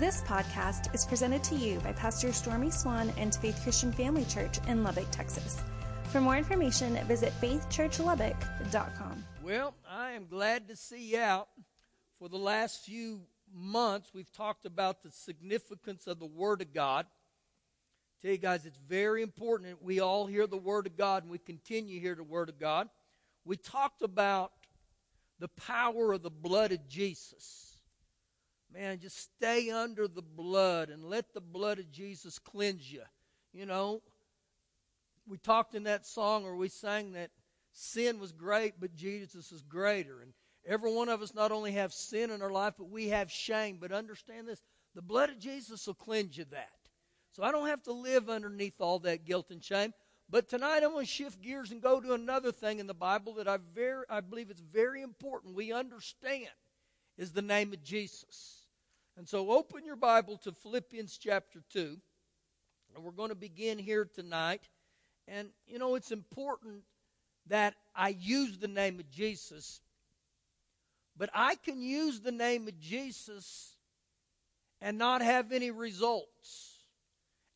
This podcast is presented to you by Pastor Stormy Swan and Faith Christian Family Church in Lubbock, Texas. For more information, visit faithchurchlubbock.com. Well, I am glad to see you out. For the last few months, we've talked about the significance of the Word of God. I tell you guys, it's very important that we all hear the Word of God and we continue to hear the Word of God. We talked about the power of the blood of Jesus. Man, just stay under the blood and let the blood of Jesus cleanse you. You know, we talked in that song or we sang that sin was great, but Jesus is greater. And every one of us not only have sin in our life, but we have shame. But understand this the blood of Jesus will cleanse you that. So I don't have to live underneath all that guilt and shame. But tonight I'm going to shift gears and go to another thing in the Bible that I very I believe it's very important we understand is the name of Jesus. And so open your Bible to Philippians chapter 2. And we're going to begin here tonight. And you know it's important that I use the name of Jesus. But I can use the name of Jesus and not have any results.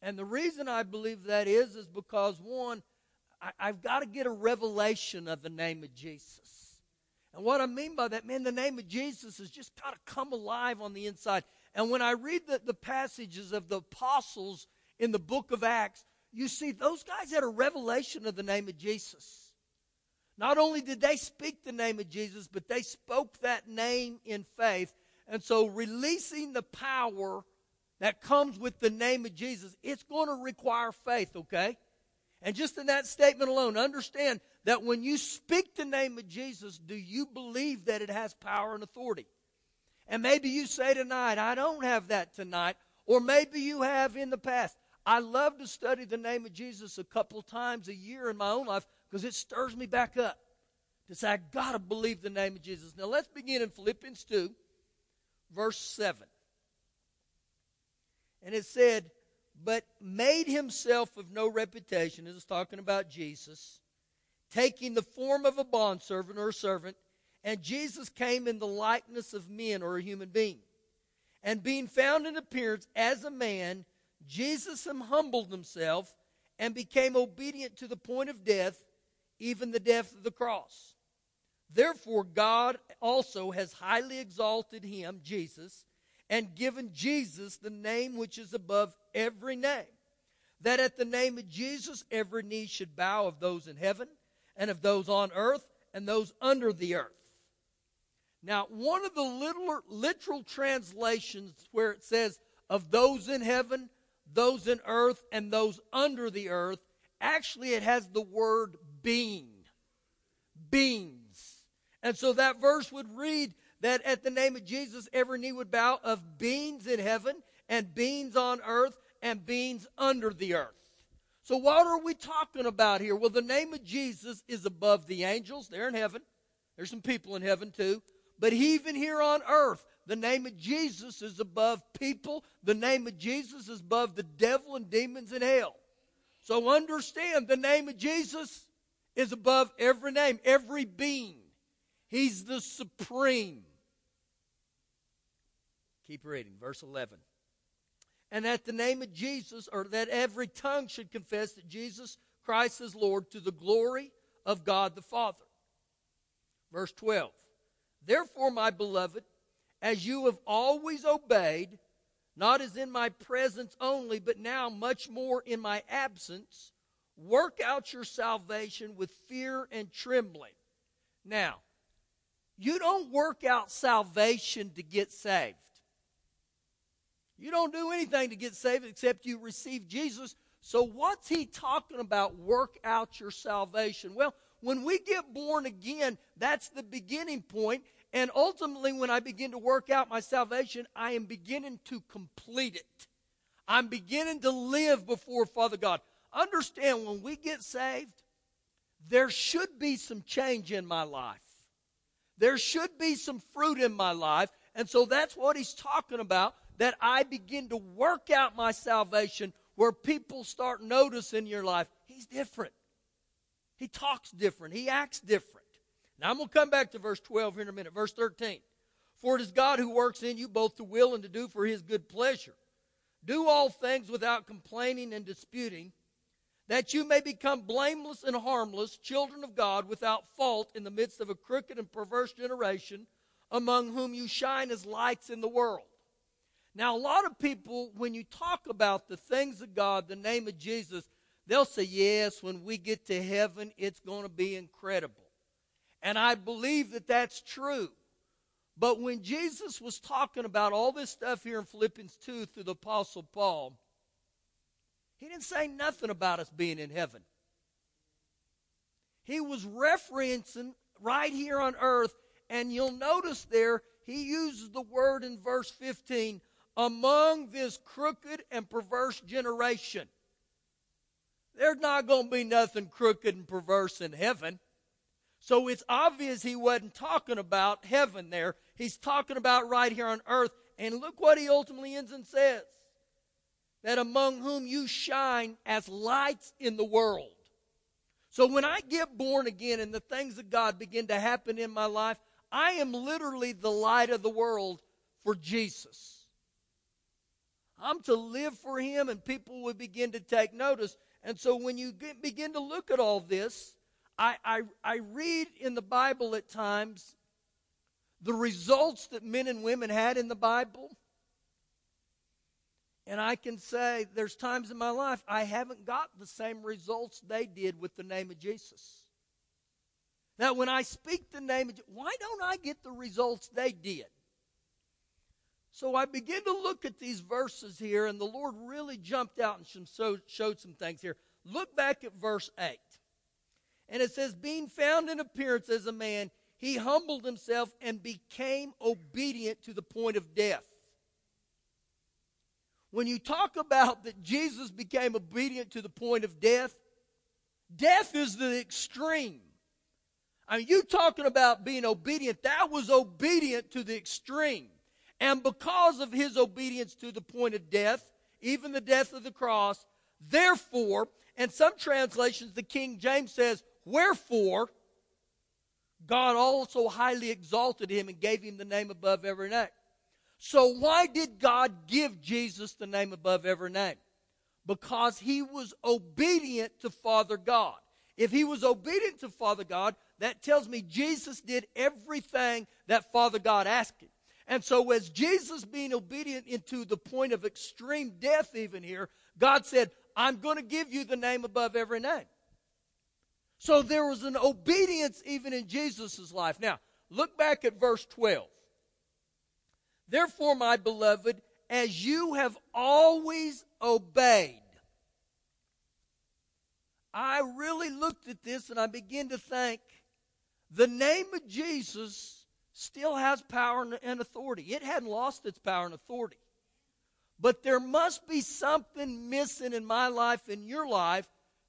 And the reason I believe that is, is because one, I, have got to get a revelation of the name of Jesus. And what I mean by that, man, the name of Jesus has just got to come alive on the inside. And when I read the, the passages of the apostles in the book of Acts, you see those guys had a revelation of the name of Jesus. Not only did they speak the name of Jesus, but they spoke that name in faith. And so releasing the power that comes with the name of Jesus, it's going to require faith, okay? And just in that statement alone, understand that when you speak the name of Jesus, do you believe that it has power and authority? And maybe you say tonight, I don't have that tonight, or maybe you have in the past. I love to study the name of Jesus a couple times a year in my own life because it stirs me back up to say, I got to believe the name of Jesus. Now let's begin in Philippians 2, verse 7. And it said, But made himself of no reputation. This is talking about Jesus, taking the form of a bondservant or a servant. And Jesus came in the likeness of men or a human being. And being found in appearance as a man, Jesus humbled himself and became obedient to the point of death, even the death of the cross. Therefore, God also has highly exalted him, Jesus, and given Jesus the name which is above every name. That at the name of Jesus every knee should bow of those in heaven and of those on earth and those under the earth. Now, one of the literal, translations where it says of those in heaven, those in earth, and those under the earth, actually it has the word being. Beings. And so that verse would read that at the name of Jesus, every knee would bow of beings in heaven and beings on earth and beings under the earth. So, what are we talking about here? Well, the name of Jesus is above the angels. They're in heaven. There's some people in heaven too. But even here on earth, the name of Jesus is above people. The name of Jesus is above the devil and demons in hell. So understand the name of Jesus is above every name, every being. He's the supreme. Keep reading, verse 11. And at the name of Jesus, or that every tongue should confess that Jesus Christ is Lord to the glory of God the Father. Verse 12. Therefore, my beloved, as you have always obeyed, not as in my presence only, but now much more in my absence, work out your salvation with fear and trembling. Now, you don't work out salvation to get saved. You don't do anything to get saved except you receive Jesus. So, what's he talking about? Work out your salvation. Well, when we get born again, that's the beginning point. And ultimately, when I begin to work out my salvation, I am beginning to complete it. I'm beginning to live before Father God. Understand, when we get saved, there should be some change in my life. There should be some fruit in my life. And so that's what he's talking about that I begin to work out my salvation where people start noticing your life. He's different. He talks different. He acts different. Now I'm going to come back to verse 12 here in a minute. Verse 13. For it is God who works in you both to will and to do for his good pleasure. Do all things without complaining and disputing, that you may become blameless and harmless, children of God, without fault in the midst of a crooked and perverse generation, among whom you shine as lights in the world. Now, a lot of people, when you talk about the things of God, the name of Jesus, they'll say, Yes, when we get to heaven, it's going to be incredible. And I believe that that's true. But when Jesus was talking about all this stuff here in Philippians 2 through the Apostle Paul, he didn't say nothing about us being in heaven. He was referencing right here on earth, and you'll notice there, he uses the word in verse 15 among this crooked and perverse generation. There's not going to be nothing crooked and perverse in heaven. So it's obvious he wasn't talking about heaven there. He's talking about right here on earth. And look what he ultimately ends and says that among whom you shine as lights in the world. So when I get born again and the things of God begin to happen in my life, I am literally the light of the world for Jesus. I'm to live for Him, and people will begin to take notice. And so when you get, begin to look at all this, I, I, I read in the Bible at times the results that men and women had in the Bible. And I can say there's times in my life I haven't got the same results they did with the name of Jesus. Now, when I speak the name of Jesus, why don't I get the results they did? So I begin to look at these verses here, and the Lord really jumped out and showed some things here. Look back at verse 8. And it says, being found in appearance as a man, he humbled himself and became obedient to the point of death. When you talk about that Jesus became obedient to the point of death, death is the extreme. I mean, you talking about being obedient, that was obedient to the extreme. And because of his obedience to the point of death, even the death of the cross, therefore, and some translations, the King James says, Wherefore, God also highly exalted him and gave him the name above every name. So, why did God give Jesus the name above every name? Because he was obedient to Father God. If he was obedient to Father God, that tells me Jesus did everything that Father God asked him. And so, as Jesus being obedient into the point of extreme death, even here, God said, I'm going to give you the name above every name. So there was an obedience even in Jesus' life. Now, look back at verse 12. Therefore, my beloved, as you have always obeyed. I really looked at this and I began to think the name of Jesus still has power and authority. It hadn't lost its power and authority. But there must be something missing in my life, in your life,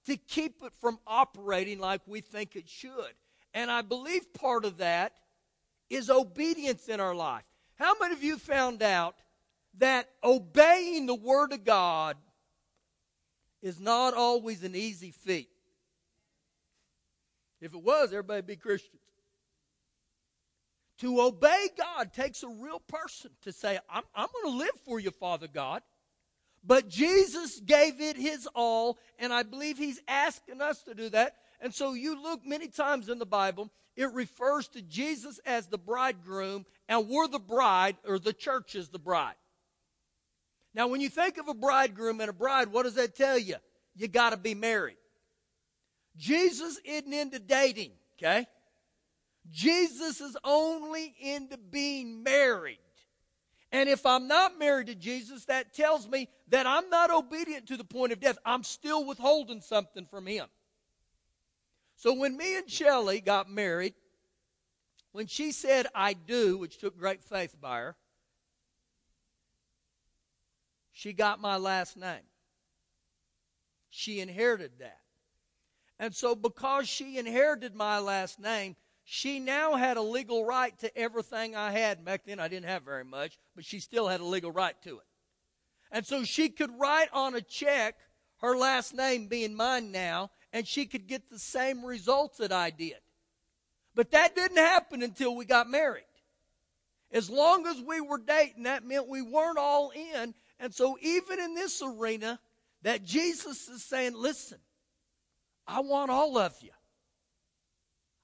to keep it from operating like we think it should. And I believe part of that is obedience in our life. How many of you found out that obeying the Word of God is not always an easy feat? If it was, everybody be Christians. To obey God takes a real person to say, I'm, I'm going to live for you, Father God. But Jesus gave it his all, and I believe he's asking us to do that. And so you look many times in the Bible, it refers to Jesus as the bridegroom, and we're the bride, or the church is the bride. Now, when you think of a bridegroom and a bride, what does that tell you? You got to be married. Jesus isn't into dating, okay? Jesus is only into being married. And if I'm not married to Jesus, that tells me that I'm not obedient to the point of death. I'm still withholding something from Him. So when me and Shelley got married, when she said, I do, which took great faith by her, she got my last name. She inherited that. And so, because she inherited my last name, she now had a legal right to everything I had. Back then, I didn't have very much, but she still had a legal right to it. And so she could write on a check her last name being mine now, and she could get the same results that I did. But that didn't happen until we got married. As long as we were dating, that meant we weren't all in. And so, even in this arena, that Jesus is saying, listen, I want all of you.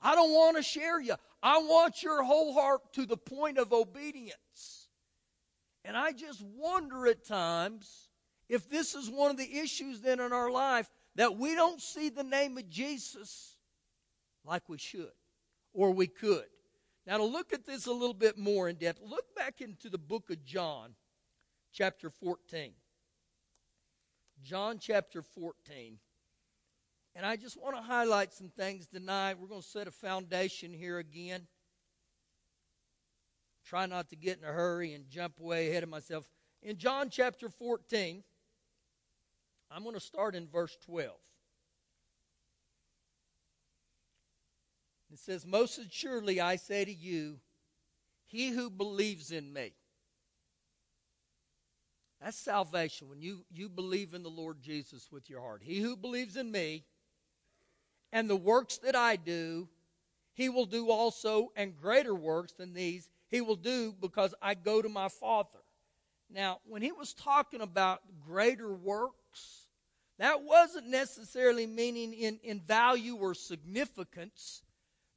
I don't want to share you. I want your whole heart to the point of obedience. And I just wonder at times if this is one of the issues then in our life that we don't see the name of Jesus like we should or we could. Now, to look at this a little bit more in depth, look back into the book of John, chapter 14. John chapter 14. And I just want to highlight some things tonight. We're going to set a foundation here again. Try not to get in a hurry and jump way ahead of myself. In John chapter 14, I'm going to start in verse 12. It says, Most assuredly I say to you, he who believes in me. That's salvation when you, you believe in the Lord Jesus with your heart. He who believes in me and the works that I do, he will do also, and greater works than these he will do because I go to my Father. Now, when he was talking about greater works, that wasn't necessarily meaning in, in value or significance.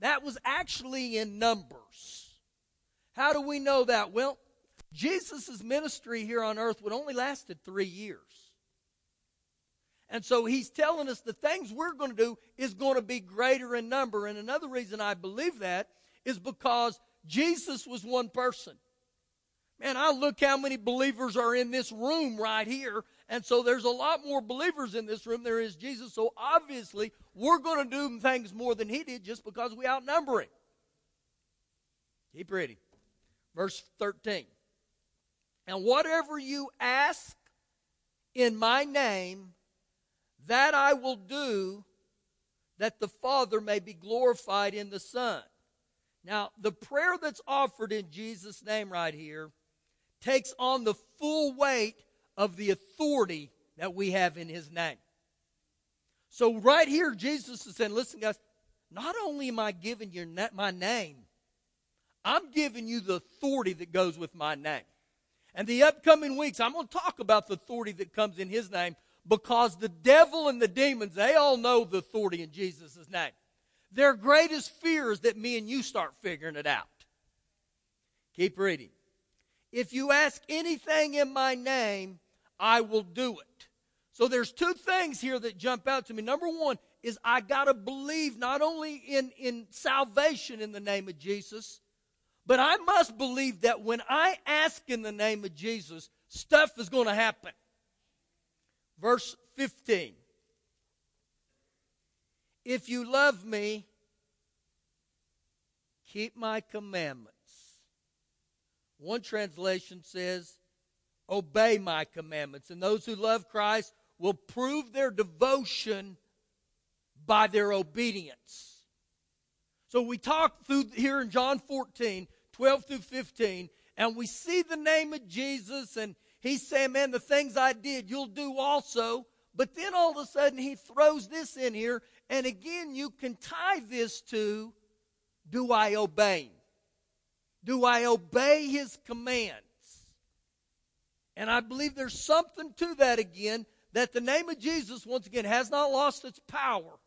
That was actually in numbers. How do we know that? Well, Jesus' ministry here on earth would only lasted three years. And so he's telling us the things we're going to do is going to be greater in number. And another reason I believe that is because Jesus was one person. Man, I look how many believers are in this room right here. And so there's a lot more believers in this room there is Jesus. So obviously, we're going to do things more than he did just because we outnumber him. Keep reading. Verse 13. And whatever you ask in my name, that I will do, that the Father may be glorified in the Son. Now, the prayer that's offered in Jesus' name right here takes on the full weight of the authority that we have in his name. So, right here, Jesus is saying, listen, guys, not only am I giving you my name, I'm giving you the authority that goes with my name. And the upcoming weeks, I'm going to talk about the authority that comes in his name because the devil and the demons, they all know the authority in Jesus' name. Their greatest fear is that me and you start figuring it out. Keep reading. If you ask anything in my name, I will do it. So there's two things here that jump out to me. Number one is I got to believe not only in, in salvation in the name of Jesus, but I must believe that when I ask in the name of Jesus, stuff is going to happen. Verse 15. If you love me, keep my commandments. One translation says, obey my commandments. And those who love Christ will prove their devotion by their obedience. So we talk through here in John 14, 12 through 15, and we see the name of Jesus, and he's saying, Man, the things I did, you'll do also. But then all of a sudden, he throws this in here, and again, you can tie this to do I obey? Do I obey his commands? And I believe there's something to that again that the name of Jesus, once again, has not lost its power.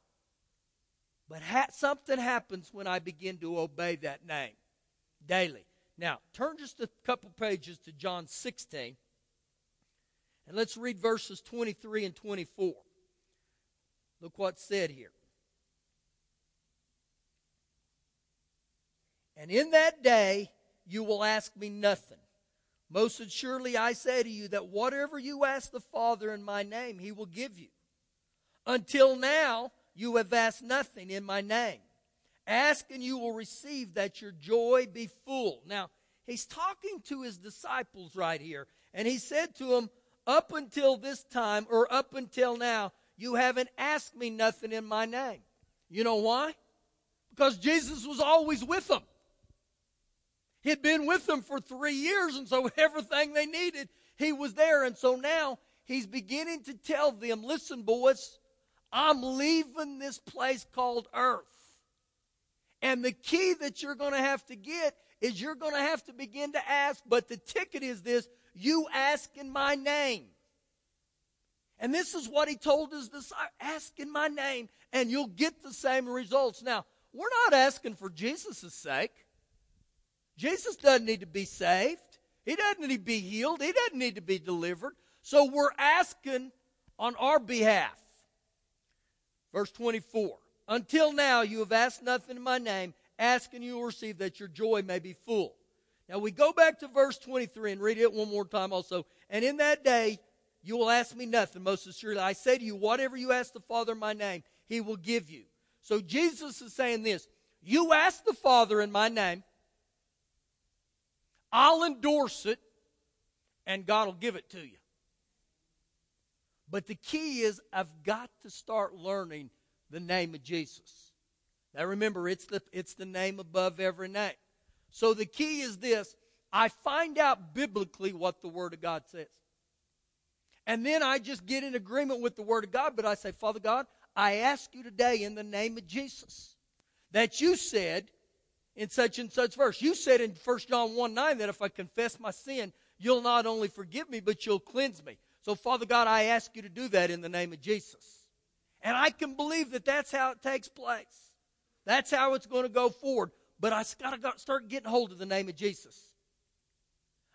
But ha- something happens when I begin to obey that name daily. Now, turn just a couple pages to John 16, and let's read verses 23 and 24. Look what's said here. And in that day you will ask me nothing. Most assuredly I say to you that whatever you ask the Father in my name, he will give you. Until now, you have asked nothing in my name. Ask and you will receive that your joy be full. Now, he's talking to his disciples right here. And he said to them, Up until this time, or up until now, you haven't asked me nothing in my name. You know why? Because Jesus was always with them. He'd been with them for three years, and so everything they needed, he was there. And so now he's beginning to tell them listen, boys, I'm leaving this place called earth. And the key that you're going to have to get is you're going to have to begin to ask, but the ticket is this you ask in my name. And this is what he told his disciples ask in my name, and you'll get the same results. Now, we're not asking for Jesus' sake. Jesus doesn't need to be saved, he doesn't need to be healed, he doesn't need to be delivered. So we're asking on our behalf. Verse 24 Until now you have asked nothing in my name, ask and you will receive that your joy may be full. Now we go back to verse 23 and read it one more time also. And in that day you will ask me nothing, most assuredly. I say to you, whatever you ask the Father in my name, he will give you. So Jesus is saying this You ask the Father in my name, I'll endorse it, and God will give it to you. But the key is, I've got to start learning the name of Jesus. Now remember, it's the, it's the name above every name. So the key is this I find out biblically what the Word of God says. And then I just get in agreement with the Word of God, but I say, Father God, I ask you today in the name of Jesus that you said in such and such verse. You said in 1 John 1 9 that if I confess my sin, you'll not only forgive me, but you'll cleanse me. So, Father God, I ask you to do that in the name of Jesus. And I can believe that that's how it takes place. That's how it's going to go forward. But I got to start getting hold of the name of Jesus.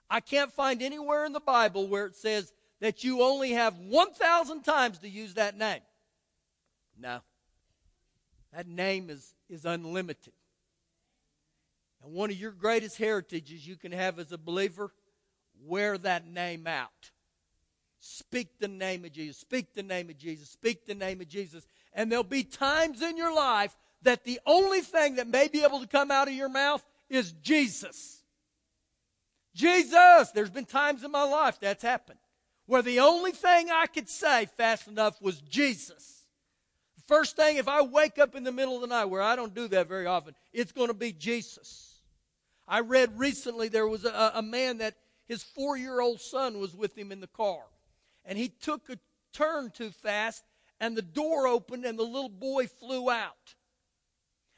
I can't find anywhere in the Bible where it says that you only have 1,000 times to use that name. No. That name is, is unlimited. And one of your greatest heritages you can have as a believer, wear that name out. Speak the name of Jesus. Speak the name of Jesus. Speak the name of Jesus. And there'll be times in your life that the only thing that may be able to come out of your mouth is Jesus. Jesus! There's been times in my life that's happened where the only thing I could say fast enough was Jesus. First thing, if I wake up in the middle of the night, where I don't do that very often, it's going to be Jesus. I read recently there was a, a man that his four year old son was with him in the car and he took a turn too fast, and the door opened, and the little boy flew out.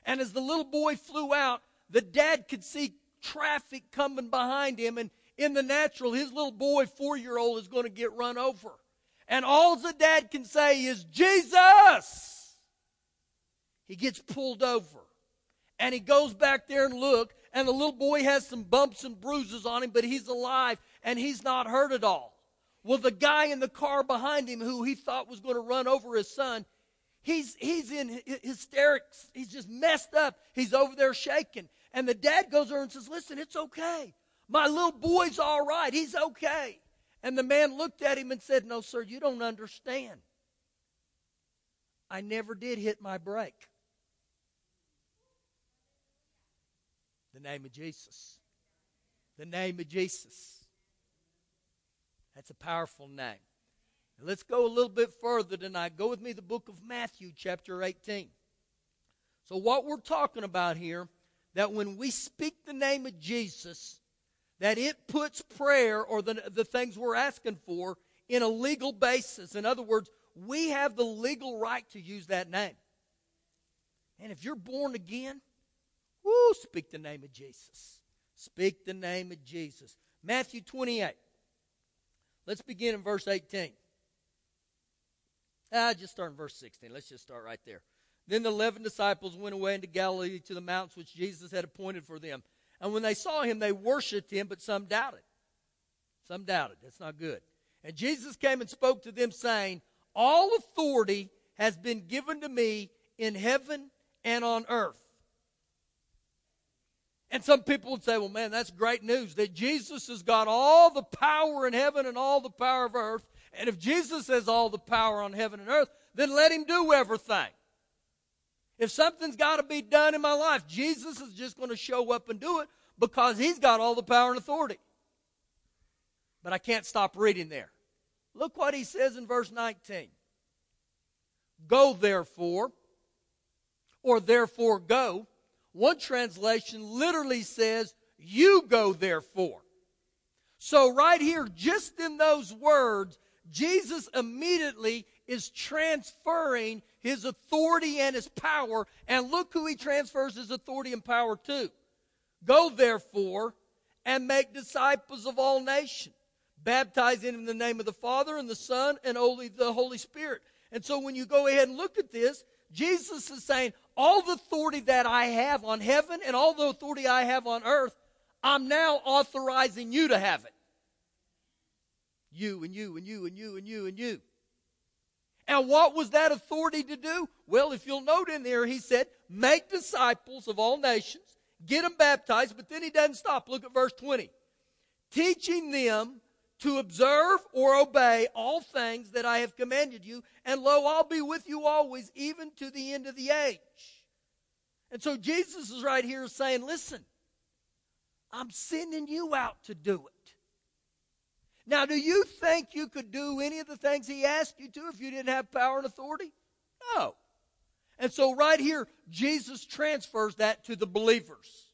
And as the little boy flew out, the dad could see traffic coming behind him, and in the natural, his little boy, four year old, is going to get run over. And all the dad can say is, Jesus! He gets pulled over. And he goes back there and look, and the little boy has some bumps and bruises on him, but he's alive and he's not hurt at all. Well, the guy in the car behind him who he thought was going to run over his son, he's, he's in hysterics. He's just messed up. He's over there shaking. And the dad goes over and says, Listen, it's okay. My little boy's all right. He's okay. And the man looked at him and said, No, sir, you don't understand. I never did hit my brake. The name of Jesus. The name of Jesus. That's a powerful name. Now let's go a little bit further tonight. Go with me the book of Matthew, chapter 18. So, what we're talking about here, that when we speak the name of Jesus, that it puts prayer or the, the things we're asking for in a legal basis. In other words, we have the legal right to use that name. And if you're born again, whoo, speak the name of Jesus. Speak the name of Jesus. Matthew 28. Let's begin in verse 18. Ah, just start in verse 16. Let's just start right there. Then the eleven disciples went away into Galilee to the mountains which Jesus had appointed for them. And when they saw him, they worshipped him, but some doubted. Some doubted. That's not good. And Jesus came and spoke to them, saying, All authority has been given to me in heaven and on earth. And some people would say, well, man, that's great news that Jesus has got all the power in heaven and all the power of earth. And if Jesus has all the power on heaven and earth, then let him do everything. If something's got to be done in my life, Jesus is just going to show up and do it because he's got all the power and authority. But I can't stop reading there. Look what he says in verse 19. Go therefore, or therefore go one translation literally says, You go therefore. So, right here, just in those words, Jesus immediately is transferring his authority and his power. And look who he transfers his authority and power to Go therefore and make disciples of all nations, baptizing in the name of the Father and the Son and only the Holy Spirit. And so when you go ahead and look at this, Jesus is saying, all the authority that I have on heaven and all the authority I have on earth, I'm now authorizing you to have it. You and you and you and you and you and you. And what was that authority to do? Well, if you'll note in there, he said, make disciples of all nations, get them baptized, but then he doesn't stop. Look at verse 20. Teaching them to observe or obey all things that I have commanded you, and lo, I'll be with you always, even to the end of the age. And so Jesus is right here saying, listen, I'm sending you out to do it. Now, do you think you could do any of the things he asked you to if you didn't have power and authority? No. And so, right here, Jesus transfers that to the believers.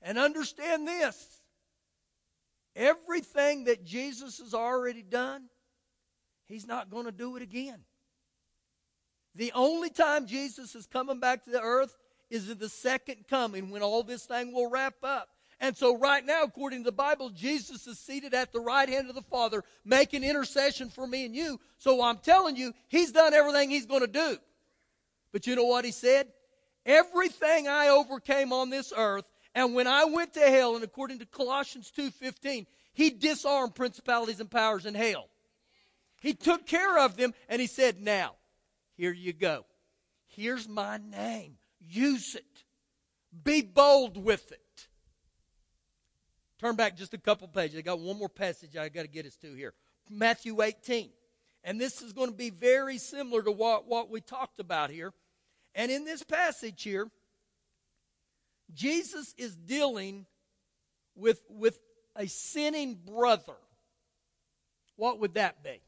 And understand this everything that Jesus has already done, he's not going to do it again. The only time Jesus is coming back to the earth is in the second coming when all this thing will wrap up. And so, right now, according to the Bible, Jesus is seated at the right hand of the Father, making intercession for me and you. So, I'm telling you, He's done everything He's going to do. But you know what He said? Everything I overcame on this earth, and when I went to hell, and according to Colossians 2:15, He disarmed principalities and powers in hell. He took care of them, and He said, Now, here you go. Here's my name. Use it. Be bold with it. Turn back just a couple pages. I got one more passage I got to get us to here. Matthew 18. And this is going to be very similar to what, what we talked about here. And in this passage here, Jesus is dealing with, with a sinning brother. What would that be?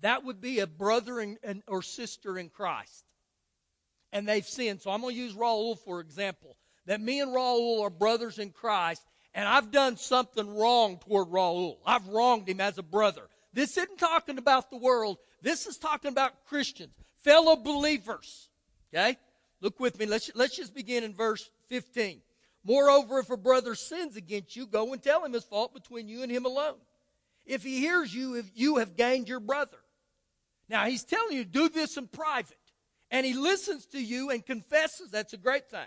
That would be a brother in, in, or sister in Christ. And they've sinned. So I'm going to use Raul for example that me and Raul are brothers in Christ, and I've done something wrong toward Raul. I've wronged him as a brother. This isn't talking about the world. This is talking about Christians, fellow believers. Okay? Look with me. Let's, let's just begin in verse 15. Moreover, if a brother sins against you, go and tell him his fault between you and him alone. If he hears you, if you have gained your brother. Now, he's telling you, do this in private. And he listens to you and confesses. That's a great thing.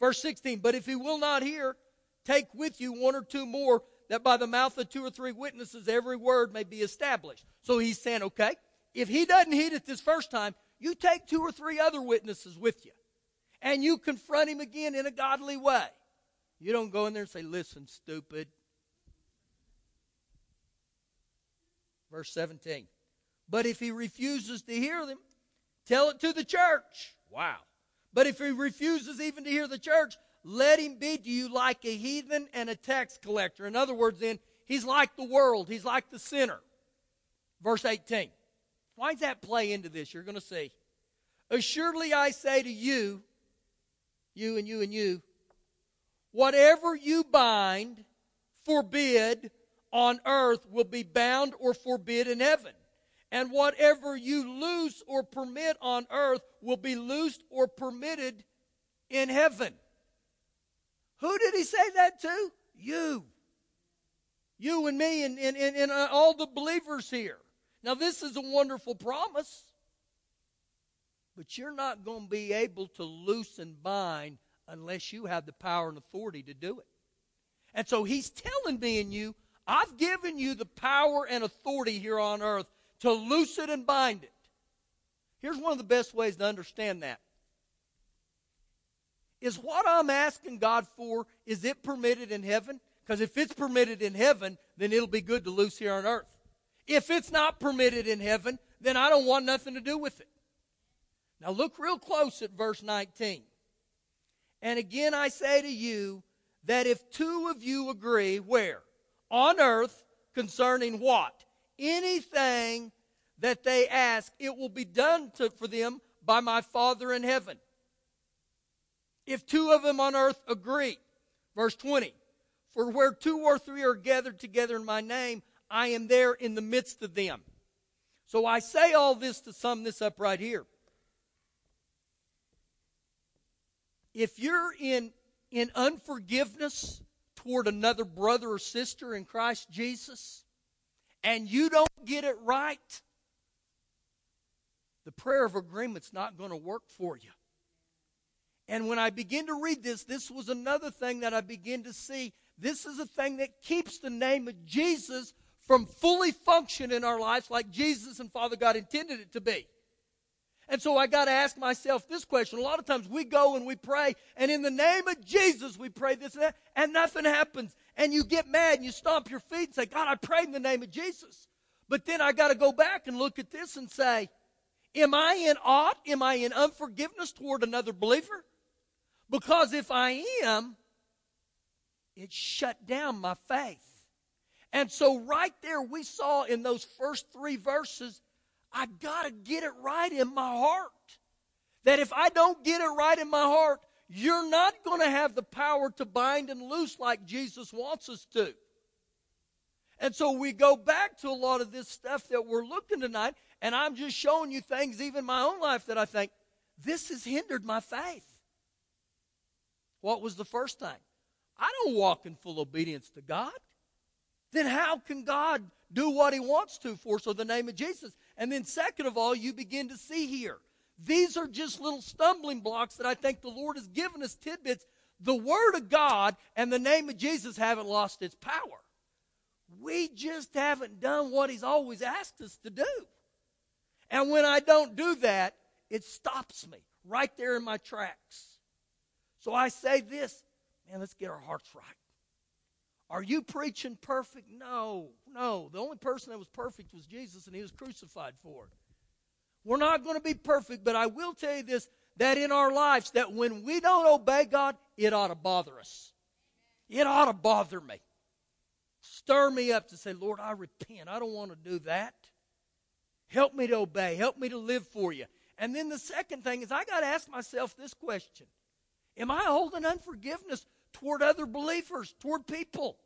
Verse 16, but if he will not hear, take with you one or two more, that by the mouth of two or three witnesses every word may be established. So he's saying, okay, if he doesn't heed it this first time, you take two or three other witnesses with you. And you confront him again in a godly way. You don't go in there and say, listen, stupid. Verse 17. But if he refuses to hear them, tell it to the church. Wow. But if he refuses even to hear the church, let him be to you like a heathen and a tax collector. In other words, then, he's like the world, he's like the sinner. Verse 18. Why does that play into this? You're going to see. Assuredly, I say to you, you and you and you, whatever you bind, forbid on earth will be bound or forbid in heaven and whatever you loose or permit on earth will be loosed or permitted in heaven. Who did he say that to? You. You and me and, and, and, and uh, all the believers here. Now, this is a wonderful promise, but you're not going to be able to loose and bind unless you have the power and authority to do it. And so he's telling me and you, I've given you the power and authority here on earth to loose it and bind it. Here's one of the best ways to understand that. Is what I'm asking God for, is it permitted in heaven? Because if it's permitted in heaven, then it'll be good to loose here on earth. If it's not permitted in heaven, then I don't want nothing to do with it. Now look real close at verse 19. And again I say to you that if two of you agree, where? On earth concerning what? Anything that they ask, it will be done to, for them by my Father in heaven. If two of them on earth agree, verse 20, for where two or three are gathered together in my name, I am there in the midst of them. So I say all this to sum this up right here. If you're in in unforgiveness toward another brother or sister in Christ Jesus, and you don't get it right, the prayer of agreement's not going to work for you. And when I begin to read this, this was another thing that I begin to see. This is a thing that keeps the name of Jesus from fully functioning in our lives like Jesus and Father God intended it to be. And so I got to ask myself this question. A lot of times we go and we pray, and in the name of Jesus, we pray this and that, and nothing happens. And you get mad and you stomp your feet and say, God, I prayed in the name of Jesus. But then I got to go back and look at this and say, Am I in ought? Am I in unforgiveness toward another believer? Because if I am, it shut down my faith. And so, right there, we saw in those first three verses, I got to get it right in my heart. That if I don't get it right in my heart, you're not going to have the power to bind and loose like Jesus wants us to. And so we go back to a lot of this stuff that we're looking tonight, and I'm just showing you things, even my own life, that I think, this has hindered my faith. What was the first thing? I don't walk in full obedience to God. Then how can God do what He wants to for so the name of Jesus? And then, second of all, you begin to see here. These are just little stumbling blocks that I think the Lord has given us tidbits. The Word of God and the name of Jesus haven't lost its power. We just haven't done what He's always asked us to do. And when I don't do that, it stops me right there in my tracks. So I say this man, let's get our hearts right. Are you preaching perfect? No, no. The only person that was perfect was Jesus, and he was crucified for it. We're not going to be perfect, but I will tell you this that in our lives, that when we don't obey God, it ought to bother us. It ought to bother me. Stir me up to say, Lord, I repent. I don't want to do that. Help me to obey. Help me to live for you. And then the second thing is, I got to ask myself this question Am I holding unforgiveness toward other believers, toward people?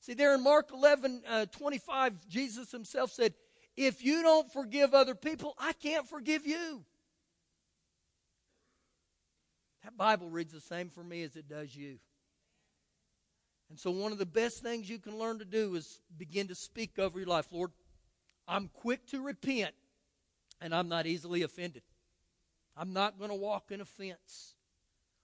See, there in Mark 11 uh, 25, Jesus himself said, If you don't forgive other people, I can't forgive you. That Bible reads the same for me as it does you. And so, one of the best things you can learn to do is begin to speak over your life. Lord, I'm quick to repent, and I'm not easily offended. I'm not going to walk in offense.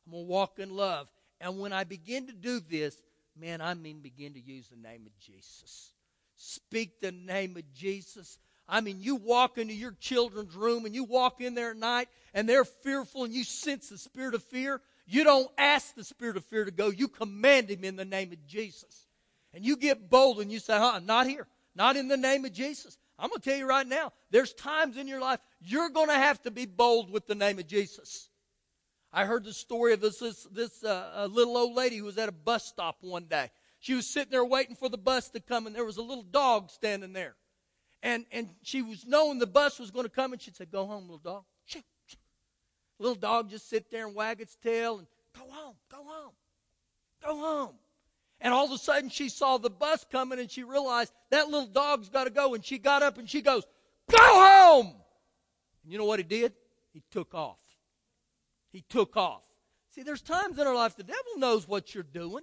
I'm going to walk in love. And when I begin to do this, man, I mean begin to use the name of Jesus. Speak the name of Jesus. I mean, you walk into your children's room and you walk in there at night and they're fearful and you sense the spirit of fear. You don't ask the spirit of fear to go. You command him in the name of Jesus. And you get bold and you say, huh, not here. Not in the name of Jesus. I'm going to tell you right now, there's times in your life you're going to have to be bold with the name of Jesus. I heard the story of this, this, this uh, little old lady who was at a bus stop one day. She was sitting there waiting for the bus to come, and there was a little dog standing there. And, and she was knowing the bus was going to come, and she'd say, Go home, little dog. Little dog just sit there and wag its tail and go home, go home, go home. And all of a sudden she saw the bus coming and she realized that little dog's got to go. And she got up and she goes, Go home! And you know what he did? He took off. He took off. See, there's times in our life the devil knows what you're doing.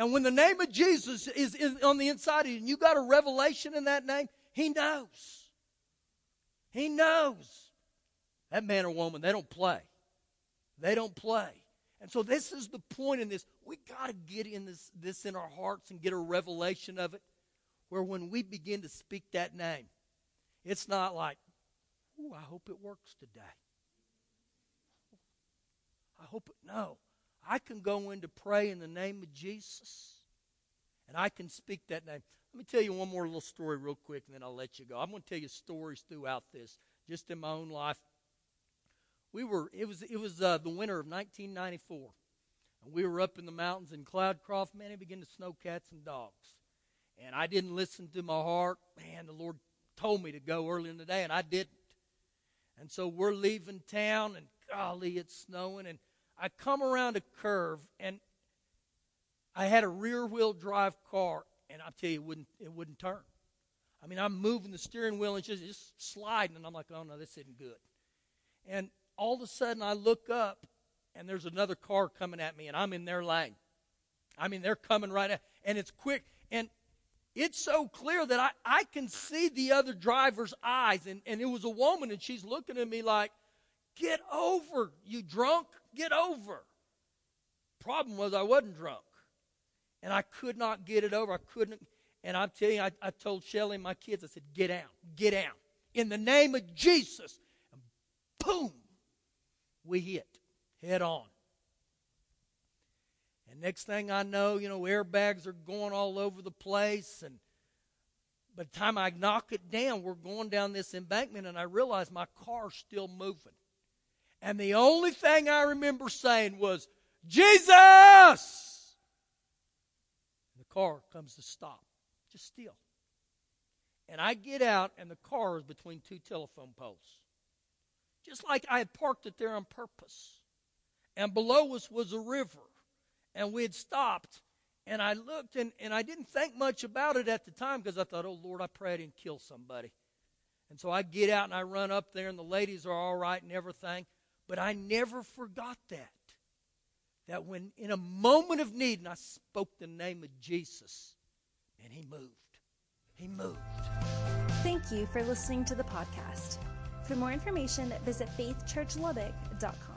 And when the name of Jesus is, on the inside of you and you got a revelation in that name, he knows. He knows. That man or woman, they don't play. They don't play. And so this is the point in this. We got to get in this, this in our hearts and get a revelation of it where when we begin to speak that name, it's not like, ooh, I hope it works today. I hope it, no. I can go in to pray in the name of Jesus and I can speak that name. Let me tell you one more little story real quick and then I'll let you go. I'm going to tell you stories throughout this, just in my own life we were it was it was uh, the winter of 1994 and we were up in the mountains in cloudcroft man it began to snow cats and dogs and i didn't listen to my heart man the lord told me to go early in the day and i didn't and so we're leaving town and golly it's snowing and i come around a curve and i had a rear wheel drive car and i tell you it wouldn't it wouldn't turn. I mean i'm moving the steering wheel and just, just sliding and i'm like oh no this isn't good. And all of a sudden I look up and there's another car coming at me, and I'm in their lane. I mean, they're coming right at, and it's quick, and it's so clear that I, I can see the other driver's eyes, and, and it was a woman, and she's looking at me like, Get over, you drunk, get over. Problem was, I wasn't drunk, and I could not get it over. I couldn't, and I'm telling you, I, I told Shelly and my kids, I said, Get out, get out. In the name of Jesus. And boom, we hit head on. And next thing I know, you know, airbags are going all over the place. And by the time I knock it down, we're going down this embankment, and I realize my car's still moving. And the only thing I remember saying was, Jesus! The car comes to stop, just still. And I get out, and the car is between two telephone poles. Just like I had parked it there on purpose. And below us was a river and we had stopped. And I looked and, and I didn't think much about it at the time because I thought, oh Lord, I pray I didn't kill somebody. And so I get out and I run up there and the ladies are all right and everything. But I never forgot that. That when in a moment of need and I spoke the name of Jesus and he moved. He moved. Thank you for listening to the podcast. For more information, visit faithchurchlubbock.com.